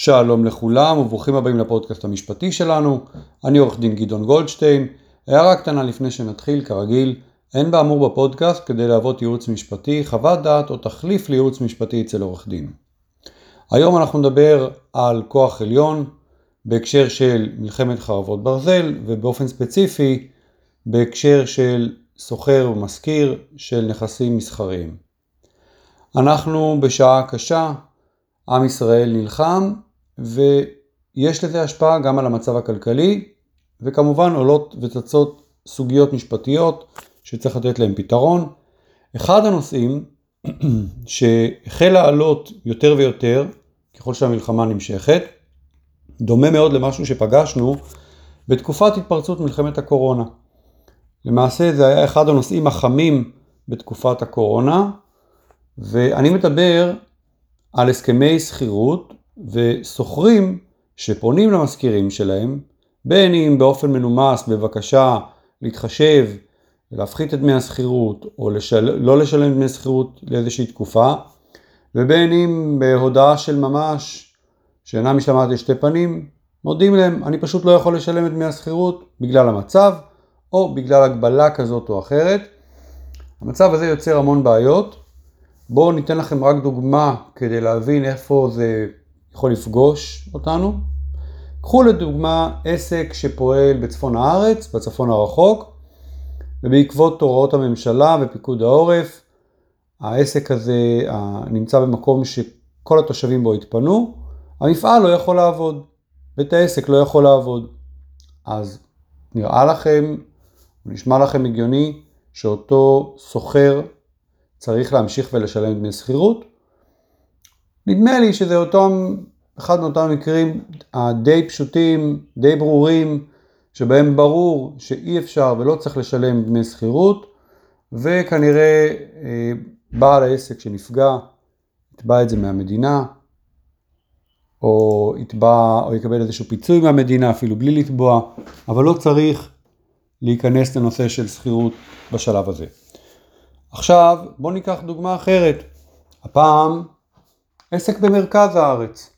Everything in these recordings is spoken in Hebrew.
שלום לכולם וברוכים הבאים לפודקאסט המשפטי שלנו, אני עורך דין גדעון גולדשטיין. הערה קטנה לפני שנתחיל, כרגיל, אין באמור בפודקאסט כדי להוות ייעוץ משפטי, חוות דעת או תחליף לייעוץ משפטי אצל עורך דין. היום אנחנו נדבר על כוח עליון בהקשר של מלחמת חרבות ברזל ובאופן ספציפי בהקשר של סוחר ומשכיר של נכסים מסחריים. אנחנו בשעה קשה, עם ישראל נלחם ויש לזה השפעה גם על המצב הכלכלי וכמובן עולות וצצות סוגיות משפטיות שצריך לתת להם פתרון. אחד הנושאים שהחל לעלות יותר ויותר ככל שהמלחמה נמשכת, דומה מאוד למשהו שפגשנו בתקופת התפרצות מלחמת הקורונה. למעשה זה היה אחד הנושאים החמים בתקופת הקורונה, ואני מדבר על הסכמי שכירות ושוכרים שפונים למזכירים שלהם, בין אם באופן מנומס בבקשה להתחשב ולהפחית את דמי השכירות או לשל... לא לשלם דמי שכירות לאיזושהי תקופה, ובין אם בהודעה של ממש שאינה משתמעת לשתי פנים, מודיעים להם אני פשוט לא יכול לשלם את דמי השכירות בגלל המצב או בגלל הגבלה כזאת או אחרת. המצב הזה יוצר המון בעיות. בואו ניתן לכם רק דוגמה כדי להבין איפה זה יכול לפגוש אותנו. קחו לדוגמה עסק שפועל בצפון הארץ, בצפון הרחוק, ובעקבות הוראות הממשלה ופיקוד העורף, העסק הזה נמצא במקום שכל התושבים בו התפנו, המפעל לא יכול לעבוד, בית העסק לא יכול לעבוד. אז נראה לכם, נשמע לכם הגיוני, שאותו סוחר צריך להמשיך ולשלם דמי שכירות? נדמה לי שזה אותם, אחד מאותם מקרים הדי פשוטים, די ברורים, שבהם ברור שאי אפשר ולא צריך לשלם דמי שכירות, וכנראה אה, בעל העסק שנפגע יתבע את זה מהמדינה, או יתבע, או יקבל איזשהו פיצוי מהמדינה אפילו בלי לתבוע, אבל לא צריך להיכנס לנושא של שכירות בשלב הזה. עכשיו בואו ניקח דוגמה אחרת, הפעם עסק במרכז הארץ.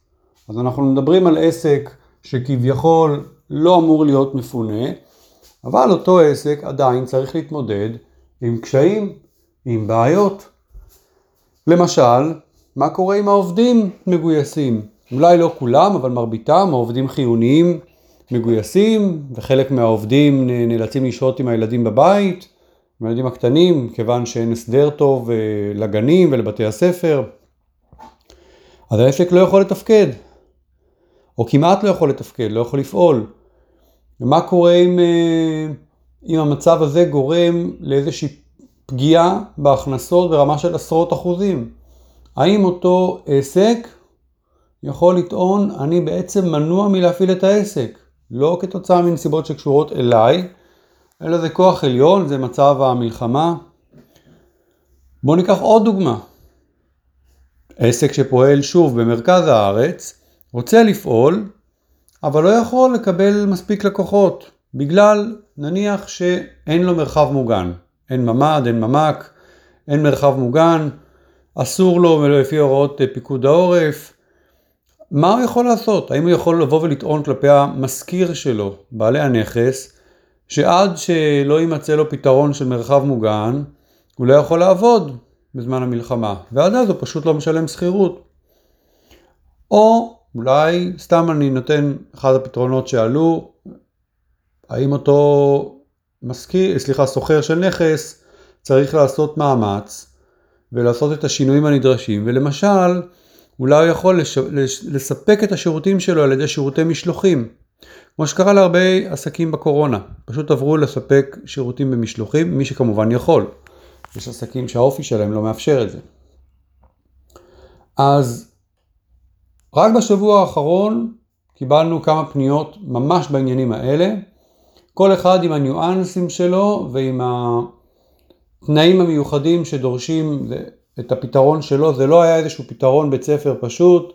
אז אנחנו מדברים על עסק שכביכול לא אמור להיות מפונה, אבל אותו עסק עדיין צריך להתמודד עם קשיים, עם בעיות. למשל, מה קורה עם העובדים מגויסים? אולי לא כולם, אבל מרביתם, העובדים חיוניים מגויסים, וחלק מהעובדים נאלצים לשהות עם הילדים בבית, עם הילדים הקטנים, כיוון שאין הסדר טוב אה, לגנים ולבתי הספר. אז העסק לא יכול לתפקד, או כמעט לא יכול לתפקד, לא יכול לפעול. ומה קורה אם, אה, אם המצב הזה גורם לאיזושהי פגיעה בהכנסות ברמה של עשרות אחוזים? האם אותו עסק יכול לטעון, אני בעצם מנוע מלהפעיל את העסק, לא כתוצאה מנסיבות שקשורות אליי, אלא זה כוח עליון, זה מצב המלחמה. בואו ניקח עוד דוגמה. עסק שפועל שוב במרכז הארץ, רוצה לפעול, אבל לא יכול לקבל מספיק לקוחות, בגלל נניח שאין לו מרחב מוגן. אין ממ"ד, אין ממ"ק, אין מרחב מוגן, אסור לו לפי הוראות פיקוד העורף. מה הוא יכול לעשות? האם הוא יכול לבוא ולטעון כלפי המשכיר שלו, בעלי הנכס, שעד שלא יימצא לו פתרון של מרחב מוגן, הוא לא יכול לעבוד בזמן המלחמה, ועד אז הוא פשוט לא משלם שכירות. או אולי סתם אני נותן אחד הפתרונות שעלו, האם אותו משכיר, סליחה, סוחר של נכס צריך לעשות מאמץ ולעשות את השינויים הנדרשים, ולמשל, אולי הוא יכול לש... לספק את השירותים שלו על ידי שירותי משלוחים. כמו שקרה להרבה עסקים בקורונה, פשוט עברו לספק שירותים במשלוחים, מי שכמובן יכול. יש עסקים שהאופי שלהם לא מאפשר את זה. אז רק בשבוע האחרון קיבלנו כמה פניות ממש בעניינים האלה, כל אחד עם הניואנסים שלו ועם התנאים המיוחדים שדורשים את הפתרון שלו, זה לא היה איזשהו פתרון בית ספר פשוט,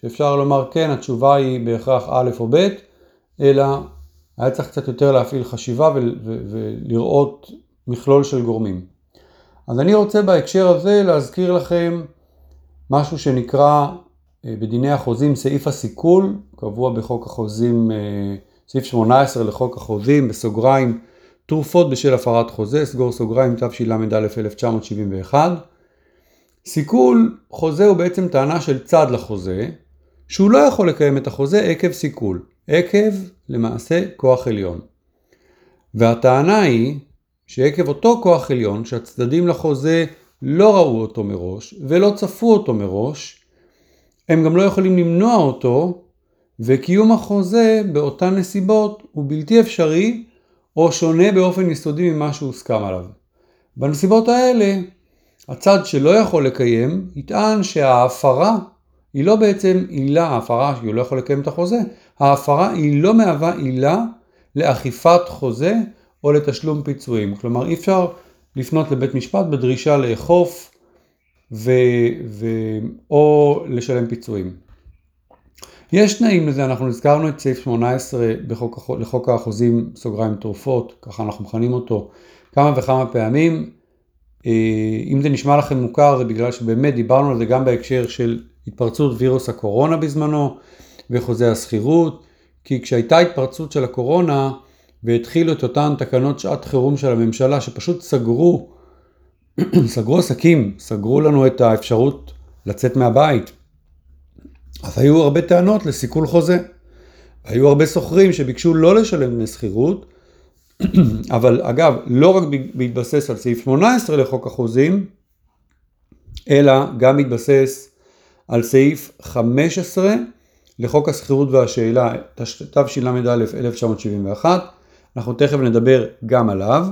שאפשר לומר כן, התשובה היא בהכרח א' או ב', אלא היה צריך קצת יותר להפעיל חשיבה ולראות מכלול של גורמים. אז אני רוצה בהקשר הזה להזכיר לכם משהו שנקרא בדיני החוזים סעיף הסיכול, קבוע בחוק החוזים, סעיף 18 לחוק החוזים, בסוגריים, תרופות בשל הפרת חוזה, סגור סוגריים תשל"א 1971. סיכול חוזה הוא בעצם טענה של צד לחוזה, שהוא לא יכול לקיים את החוזה עקב סיכול, עקב למעשה כוח עליון. והטענה היא שעקב אותו כוח עליון שהצדדים לחוזה לא ראו אותו מראש ולא צפו אותו מראש, הם גם לא יכולים למנוע אותו וקיום החוזה באותן נסיבות הוא בלתי אפשרי או שונה באופן יסודי ממה שהוסכם עליו. בנסיבות האלה, הצד שלא יכול לקיים יטען שההפרה היא לא בעצם עילה, ההפרה שהוא לא יכול לקיים את החוזה, ההפרה היא לא מהווה עילה לאכיפת חוזה או לתשלום פיצויים. כלומר אי אפשר לפנות לבית משפט בדרישה לאכוף ו... ו... או לשלם פיצויים. יש תנאים לזה, אנחנו הזכרנו את סעיף 18 בחוק, לחוק החוזים, סוגריים תרופות, ככה אנחנו מכנים אותו כמה וכמה פעמים. אה, אם זה נשמע לכם מוכר זה בגלל שבאמת דיברנו על זה גם בהקשר של התפרצות וירוס הקורונה בזמנו וחוזה השכירות, כי כשהייתה התפרצות של הקורונה והתחילו את אותן תקנות שעת חירום של הממשלה שפשוט סגרו, סגרו עסקים, סגרו לנו את האפשרות לצאת מהבית. אז היו הרבה טענות לסיכול חוזה. היו הרבה שוכרים שביקשו לא לשלם דמי שכירות, אבל אגב, לא רק בהתבסס על סעיף 18 לחוק החוזים, אלא גם בהתבסס על סעיף 15 לחוק השכירות והשאלה, תשל"א 1971, אנחנו תכף נדבר גם עליו.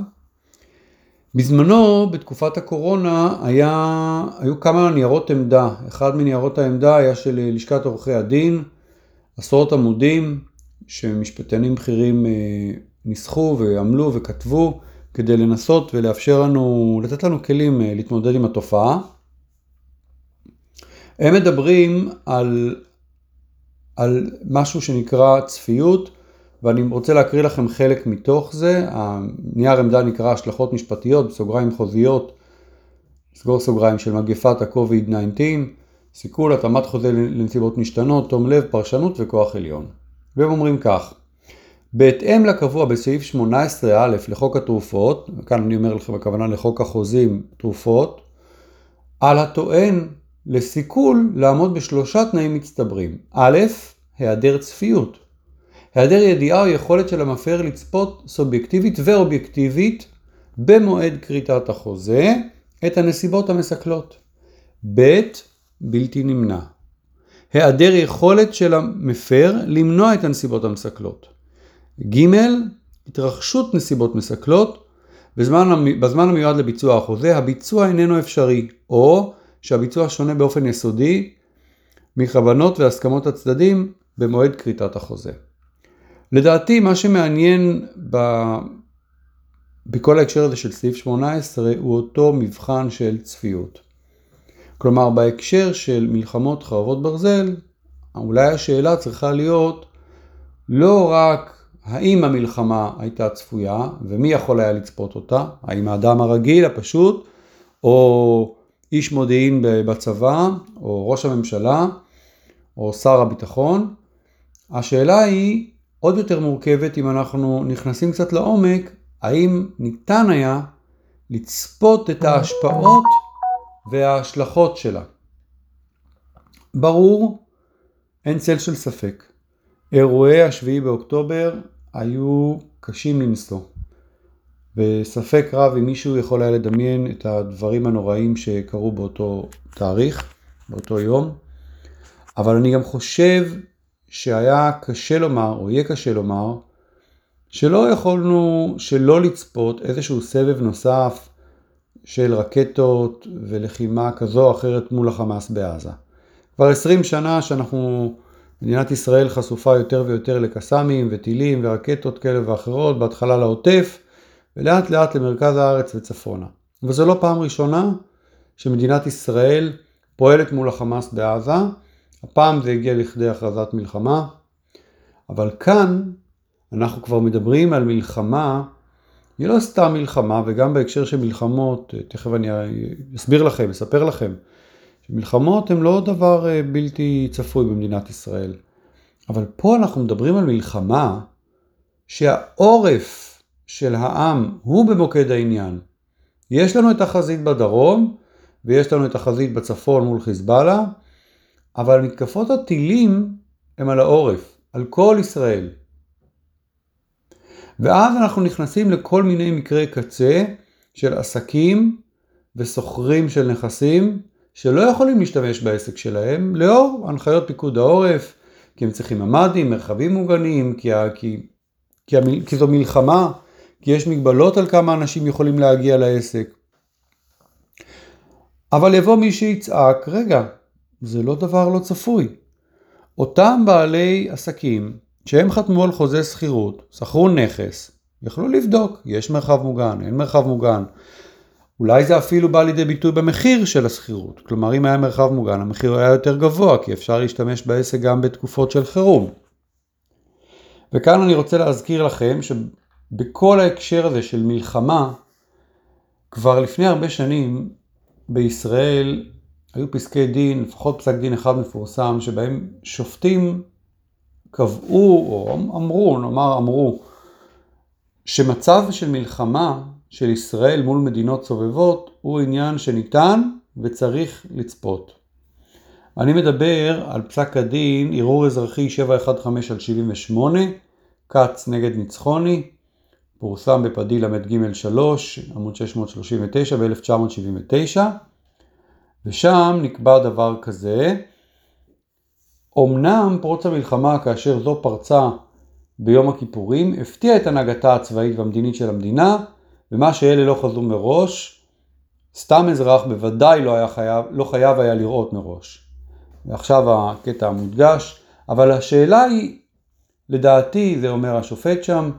בזמנו, בתקופת הקורונה, היה, היו כמה ניירות עמדה. אחד מניירות העמדה היה של לשכת עורכי הדין, עשרות עמודים, שמשפטנים בכירים אה, ניסחו ועמלו וכתבו כדי לנסות ולאפשר לנו, לתת לנו כלים אה, להתמודד עם התופעה. הם מדברים על, על משהו שנקרא צפיות, ואני רוצה להקריא לכם חלק מתוך זה. הנייר עמדה נקרא השלכות משפטיות, בסוגריים חוזיות, סגור סוגריים של מגפת ה-COVID-19, סיכול, התאמת חוזה לנסיבות משתנות, תום לב, פרשנות וכוח עליון. והם אומרים כך, בהתאם לקבוע בסעיף 18א לחוק התרופות, כאן אני אומר לכם הכוונה לחוק החוזים תרופות, על הטוען לסיכול לעמוד בשלושה תנאים מצטברים. א', היעדר צפיות. היעדר ידיעה או יכולת של המפר לצפות סובייקטיבית ואובייקטיבית במועד כריתת החוזה את הנסיבות המסכלות. ב', בלתי נמנע. היעדר יכולת של המפר למנוע את הנסיבות המסכלות. ג', התרחשות נסיבות מסכלות בזמן, בזמן המיועד לביצוע החוזה, הביצוע איננו אפשרי, או שהביצוע שונה באופן יסודי מכוונות והסכמות הצדדים במועד כריתת החוזה. לדעתי מה שמעניין ב... בכל ההקשר הזה של סעיף 18 הוא אותו מבחן של צפיות. כלומר בהקשר של מלחמות חרבות ברזל, אולי השאלה צריכה להיות לא רק האם המלחמה הייתה צפויה ומי יכול היה לצפות אותה, האם האדם הרגיל הפשוט או איש מודיעין בצבא או ראש הממשלה או שר הביטחון, השאלה היא עוד יותר מורכבת אם אנחנו נכנסים קצת לעומק, האם ניתן היה לצפות את ההשפעות וההשלכות שלה. ברור, אין צל של ספק. אירועי השביעי באוקטובר היו קשים לנשוא. בספק רב אם מישהו יכול היה לדמיין את הדברים הנוראים שקרו באותו תאריך, באותו יום. אבל אני גם חושב שהיה קשה לומר, או יהיה קשה לומר, שלא יכולנו שלא לצפות איזשהו סבב נוסף של רקטות ולחימה כזו או אחרת מול החמאס בעזה. כבר 20 שנה שאנחנו, מדינת ישראל חשופה יותר ויותר לקסאמים וטילים ורקטות כאלה ואחרות, בהתחלה לעוטף ולאט לאט למרכז הארץ וצפונה. וזו לא פעם ראשונה שמדינת ישראל פועלת מול החמאס בעזה, הפעם זה הגיע לכדי הכרזת מלחמה, אבל כאן אנחנו כבר מדברים על מלחמה, היא לא סתם מלחמה, וגם בהקשר של מלחמות, תכף אני אסביר לכם, אספר לכם, שמלחמות הן לא דבר אה, בלתי צפוי במדינת ישראל. אבל פה אנחנו מדברים על מלחמה שהעורף של העם הוא במוקד העניין. יש לנו את החזית בדרום ויש לנו את החזית בצפון מול חיזבאללה, אבל מתקפות הטילים הם על העורף, על כל ישראל. ואז אנחנו נכנסים לכל מיני מקרי קצה של עסקים וסוחרים של נכסים שלא יכולים להשתמש בעסק שלהם לאור הנחיות פיקוד העורף, כי הם צריכים ממ"דים, מרחבים מוגנים, כי, כי, כי, כי זו מלחמה, כי יש מגבלות על כמה אנשים יכולים להגיע לעסק. אבל יבוא מי שיצעק, רגע, זה לא דבר לא צפוי. אותם בעלי עסקים שהם חתמו על חוזה שכירות, שכרו נכס, יכלו לבדוק, יש מרחב מוגן, אין מרחב מוגן. אולי זה אפילו בא לידי ביטוי במחיר של השכירות. כלומר, אם היה מרחב מוגן, המחיר היה יותר גבוה, כי אפשר להשתמש בעסק גם בתקופות של חירום. וכאן אני רוצה להזכיר לכם שבכל ההקשר הזה של מלחמה, כבר לפני הרבה שנים בישראל היו פסקי דין, לפחות פסק דין אחד מפורסם, שבהם שופטים קבעו או אמרו, נאמר אמרו, שמצב של מלחמה של ישראל מול מדינות סובבות הוא עניין שניתן וצריך לצפות. אני מדבר על פסק הדין ערעור אזרחי 715 על 78, כץ נגד ניצחוני, פורסם בפדי ל"ג 3, עמוד 639 ב-1979, ושם נקבע דבר כזה, אמנם פרוץ המלחמה כאשר זו פרצה ביום הכיפורים הפתיע את הנהגתה הצבאית והמדינית של המדינה ומה שאלה לא חזו מראש, סתם אזרח בוודאי לא, היה חייב, לא חייב היה לראות מראש. ועכשיו הקטע המודגש, אבל השאלה היא, לדעתי, זה אומר השופט שם,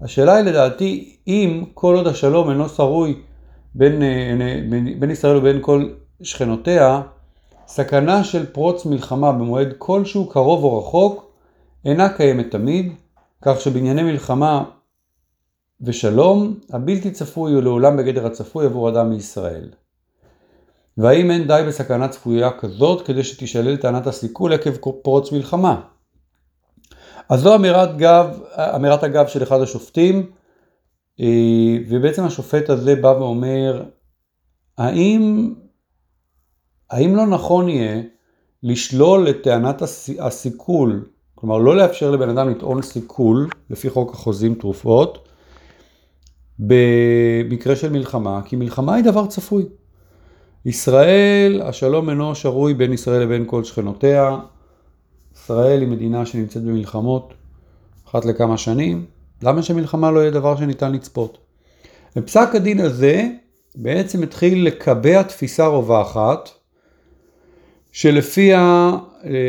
השאלה היא לדעתי אם כל עוד השלום אינו שרוי בין, אה, בין, בין ישראל ובין כל שכנותיה, סכנה של פרוץ מלחמה במועד כלשהו קרוב או רחוק אינה קיימת תמיד, כך שבענייני מלחמה ושלום, הבלתי צפוי הוא לעולם בגדר הצפוי עבור אדם מישראל. והאם אין די בסכנה צפויה כזאת כדי שתישלל טענת הסיכול עקב פרוץ מלחמה? אז זו אמירת, גב, אמירת הגב של אחד השופטים, אה, ובעצם השופט הזה בא ואומר, האם, האם לא נכון יהיה לשלול את טענת הסיכול, כלומר לא לאפשר לבן אדם לטעון סיכול לפי חוק החוזים תרופות, במקרה של מלחמה, כי מלחמה היא דבר צפוי. ישראל, השלום אינו שרוי בין ישראל לבין כל שכנותיה. ישראל היא מדינה שנמצאת במלחמות אחת לכמה שנים. למה שמלחמה לא יהיה דבר שניתן לצפות? בפסק הדין הזה בעצם התחיל לקבע תפיסה רווחת שלפיה,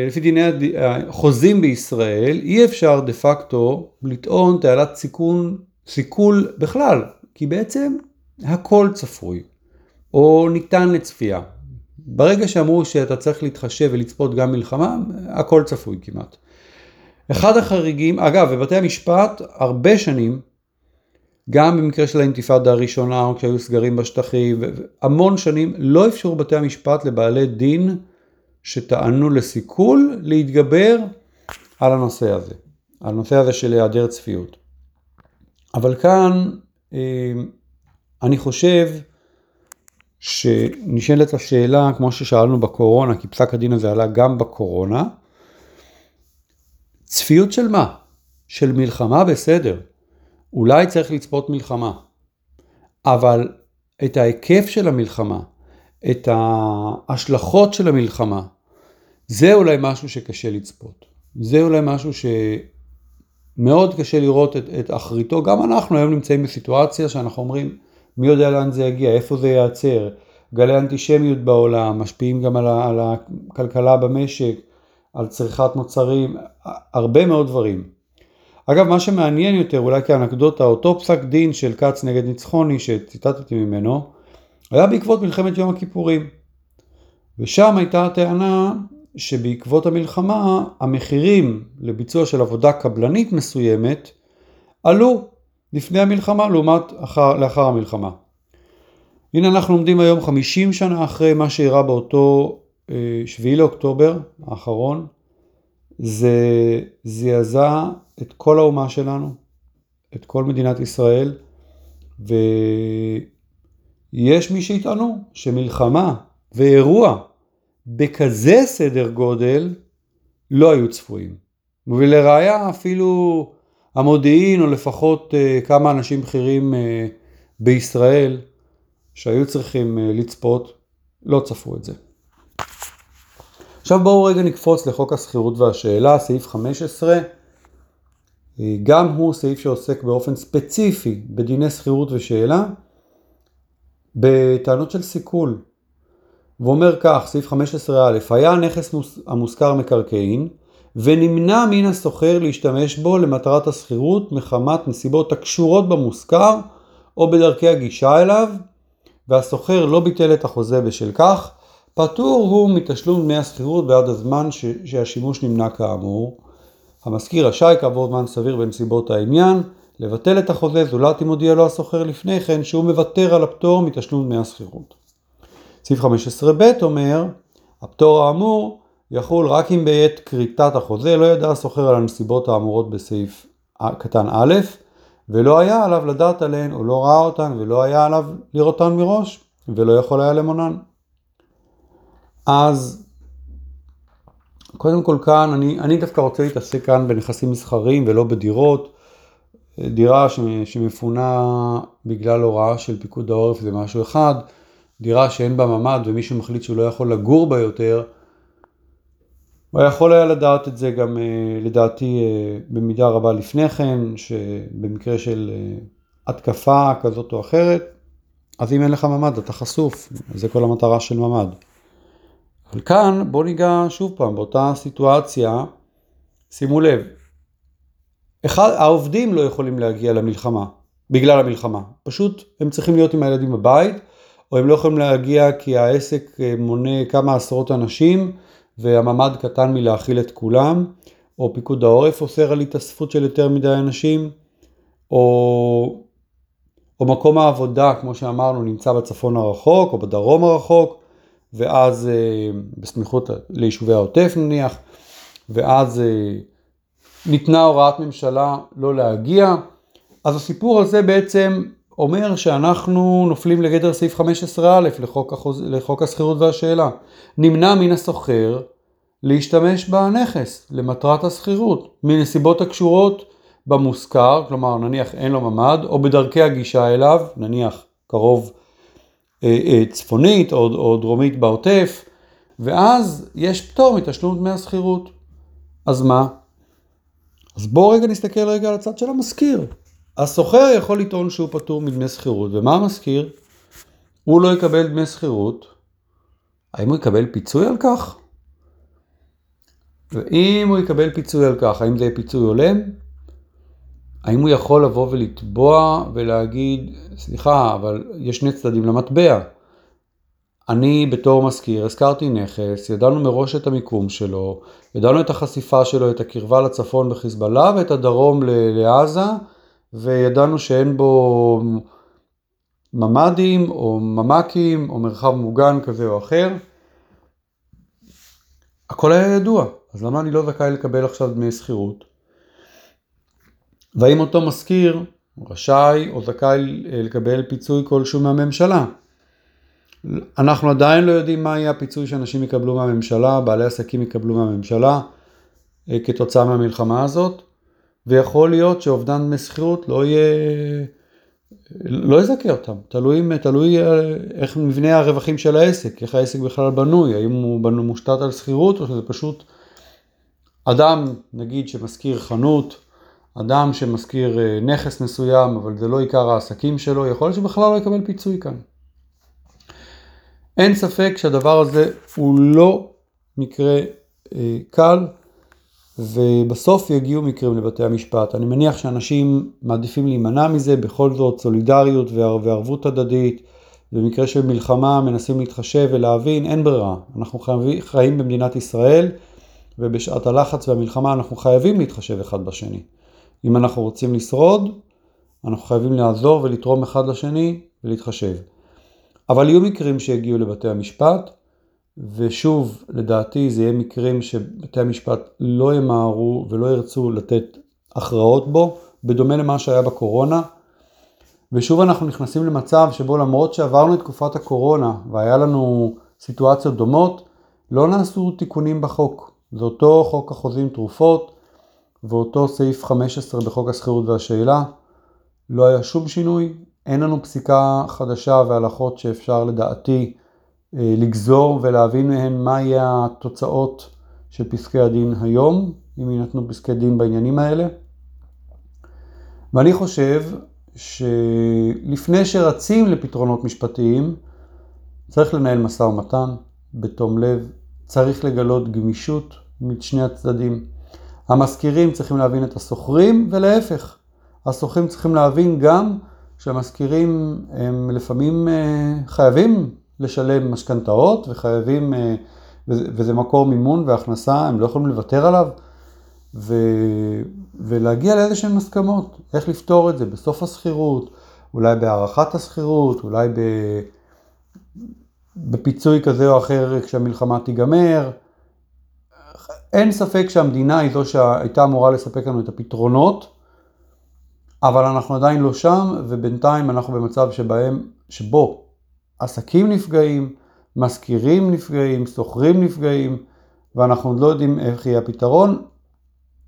לפי דיני החוזים בישראל, אי אפשר דה פקטו לטעון תעלת סיכון סיכול בכלל, כי בעצם הכל צפוי, או ניתן לצפייה. ברגע שאמרו שאתה צריך להתחשב ולצפות גם מלחמה, הכל צפוי כמעט. אחד החריגים, אגב, בבתי המשפט הרבה שנים, גם במקרה של האינתיפאדה הראשונה, או כשהיו סגרים בשטחים, המון שנים לא אפשרו בתי המשפט לבעלי דין שטענו לסיכול להתגבר על הנושא הזה, על הנושא הזה של היעדר צפיות. אבל כאן אה, אני חושב שנשאלת השאלה, כמו ששאלנו בקורונה, כי פסק הדין הזה עלה גם בקורונה, צפיות של מה? של מלחמה בסדר. אולי צריך לצפות מלחמה. אבל את ההיקף של המלחמה, את ההשלכות של המלחמה, זה אולי משהו שקשה לצפות. זה אולי משהו ש... מאוד קשה לראות את, את אחריתו, גם אנחנו היום נמצאים בסיטואציה שאנחנו אומרים, מי יודע לאן זה יגיע, איפה זה ייעצר, גלי אנטישמיות בעולם, משפיעים גם על, על הכלכלה במשק, על צריכת מוצרים, הרבה מאוד דברים. אגב, מה שמעניין יותר, אולי כאנקדוטה, אותו פסק דין של כץ נגד ניצחוני, שציטטתי ממנו, היה בעקבות מלחמת יום הכיפורים. ושם הייתה הטענה שבעקבות המלחמה המחירים לביצוע של עבודה קבלנית מסוימת עלו לפני המלחמה לעומת אחר, לאחר המלחמה. הנה אנחנו עומדים היום 50 שנה אחרי מה שאירע באותו שביעי לאוקטובר האחרון, זה זעזע את כל האומה שלנו, את כל מדינת ישראל, ויש מי שיטענו שמלחמה ואירוע בכזה סדר גודל לא היו צפויים. ולראיה אפילו המודיעין, או לפחות uh, כמה אנשים בכירים uh, בישראל שהיו צריכים uh, לצפות, לא צפו את זה. עכשיו בואו רגע נקפוץ לחוק השכירות והשאלה, סעיף 15. גם הוא סעיף שעוסק באופן ספציפי בדיני שכירות ושאלה, בטענות של סיכול. ואומר כך, סעיף 15א, היה הנכס המושכר מקרקעין, ונמנע מן השוכר להשתמש בו למטרת השכירות מחמת נסיבות הקשורות במושכר או בדרכי הגישה אליו, והשוכר לא ביטל את החוזה בשל כך, פטור הוא מתשלום דמי השכירות בעד הזמן ש- שהשימוש נמנע כאמור. המשכיר רשאי כעבור זמן סביר בנסיבות העניין לבטל את החוזה זולת אם הודיע לו השוכר לפני כן שהוא מוותר על הפטור מתשלום דמי השכירות. סעיף 15ב אומר, הפטור האמור יחול רק אם בעת כריתת החוזה לא ידע השוכר על הנסיבות האמורות בסעיף קטן א', ולא היה עליו לדעת עליהן או לא ראה אותן ולא היה עליו לראותן מראש ולא יכול היה למונן. אז קודם כל כאן, אני, אני דווקא רוצה להתעסק כאן בנכסים מסחריים ולא בדירות. דירה שמפונה בגלל הוראה של פיקוד העורף זה משהו אחד, דירה שאין בה ממ"ד ומישהו מחליט שהוא לא יכול לגור בה יותר, הוא יכול היה לדעת את זה גם אה, לדעתי אה, במידה רבה לפני כן, שבמקרה של אה, התקפה כזאת או אחרת, אז אם אין לך ממ"ד אתה חשוף, זה כל המטרה של ממ"ד. אבל כאן בוא ניגע שוב פעם באותה סיטואציה, שימו לב, אחד, העובדים לא יכולים להגיע למלחמה, בגלל המלחמה, פשוט הם צריכים להיות עם הילדים בבית, או הם לא יכולים להגיע כי העסק מונה כמה עשרות אנשים, והממ"ד קטן מלהכיל את כולם, או פיקוד העורף אוסר על התאספות של יותר מדי אנשים, או, או מקום העבודה, כמו שאמרנו, נמצא בצפון הרחוק או בדרום הרחוק, ואז אה, בסמיכות ליישובי העוטף נניח, ואז אה, ניתנה הוראת ממשלה לא להגיע. אז הסיפור הזה בעצם אומר שאנחנו נופלים לגדר סעיף 15א לחוק, החוז... לחוק השכירות והשאלה. נמנע מן השוכר להשתמש בנכס למטרת השכירות, מנסיבות הקשורות במושכר, כלומר נניח אין לו ממ"ד, או בדרכי הגישה אליו, נניח קרוב אה, אה, צפונית או, או דרומית בעוטף, ואז יש פטור מתשלום דמי השכירות. אז מה? אז בואו רגע נסתכל רגע על הצד של המשכיר. השוכר יכול לטעון שהוא פטור מדמי שכירות, ומה המשכיר? הוא לא יקבל דמי שכירות, האם הוא יקבל פיצוי על כך? ואם הוא יקבל פיצוי על כך, האם זה יהיה פיצוי הולם? האם הוא יכול לבוא ולתבוע ולהגיד, סליחה, אבל יש שני צדדים למטבע. אני בתור מזכיר הזכרתי נכס, ידענו מראש את המיקום שלו, ידענו את החשיפה שלו, את הקרבה לצפון בחיזבאללה ואת הדרום לעזה, וידענו שאין בו ממ"דים או ממ"קים או מרחב מוגן כזה או אחר. הכל היה ידוע, אז למה אני לא זכאי לקבל עכשיו דמי שכירות? והאם אותו משכיר רשאי או זכאי לקבל פיצוי כלשהו מהממשלה? אנחנו עדיין לא יודעים מה יהיה הפיצוי שאנשים יקבלו מהממשלה, בעלי עסקים יקבלו מהממשלה אה, כתוצאה מהמלחמה הזאת, ויכול להיות שאובדן דמי שכירות לא יהיה, לא יזכה אותם, תלוי, תלוי אה, איך מבנה הרווחים של העסק, איך העסק בכלל בנוי, האם הוא בנוי מושתת על שכירות או שזה פשוט אדם, נגיד, שמשכיר חנות, אדם שמשכיר אה, נכס מסוים, אבל זה לא עיקר העסקים שלו, יכול להיות שבכלל לא יקבל פיצוי כאן. אין ספק שהדבר הזה הוא לא מקרה אה, קל, ובסוף יגיעו מקרים לבתי המשפט. אני מניח שאנשים מעדיפים להימנע מזה, בכל זאת סולידריות וערבות הדדית. במקרה של מלחמה מנסים להתחשב ולהבין, אין ברירה. אנחנו חיים במדינת ישראל, ובשעת הלחץ והמלחמה אנחנו חייבים להתחשב אחד בשני. אם אנחנו רוצים לשרוד, אנחנו חייבים לעזור ולתרום אחד לשני ולהתחשב. אבל יהיו מקרים שיגיעו לבתי המשפט, ושוב, לדעתי זה יהיה מקרים שבתי המשפט לא ימהרו ולא ירצו לתת הכרעות בו, בדומה למה שהיה בקורונה. ושוב אנחנו נכנסים למצב שבו למרות שעברנו את תקופת הקורונה והיה לנו סיטואציות דומות, לא נעשו תיקונים בחוק. זה אותו חוק החוזים תרופות ואותו סעיף 15 בחוק השכירות והשאלה. לא היה שום שינוי, אין לנו פסיקה חדשה והלכות שאפשר לדעתי לגזור ולהבין מהן מה יהיה התוצאות של פסקי הדין היום, אם יינתנו פסקי דין בעניינים האלה. ואני חושב שלפני שרצים לפתרונות משפטיים, צריך לנהל משא ומתן בתום לב, צריך לגלות גמישות משני הצדדים. המשכירים צריכים להבין את השוכרים ולהפך. השוכרים צריכים להבין גם שהמשכירים הם לפעמים אה, חייבים לשלם משכנתאות וחייבים, אה, וזה מקור מימון והכנסה, הם לא יכולים לוותר עליו. ו, ולהגיע לאיזה שהן הסכמות, איך לפתור את זה בסוף השכירות, אולי בהארכת השכירות, אולי ב, בפיצוי כזה או אחר כשהמלחמה תיגמר. אין ספק שהמדינה היא זו שהייתה אמורה לספק לנו את הפתרונות, אבל אנחנו עדיין לא שם, ובינתיים אנחנו במצב שבהם, שבו עסקים נפגעים, משכירים נפגעים, שוכרים נפגעים, ואנחנו עוד לא יודעים איך יהיה הפתרון.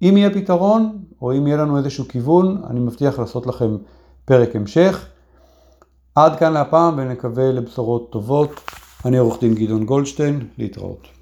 אם יהיה פתרון, או אם יהיה לנו איזשהו כיוון, אני מבטיח לעשות לכם פרק המשך. עד כאן להפעם ונקווה לבשורות טובות. אני עורך דין גדעון גולדשטיין, להתראות.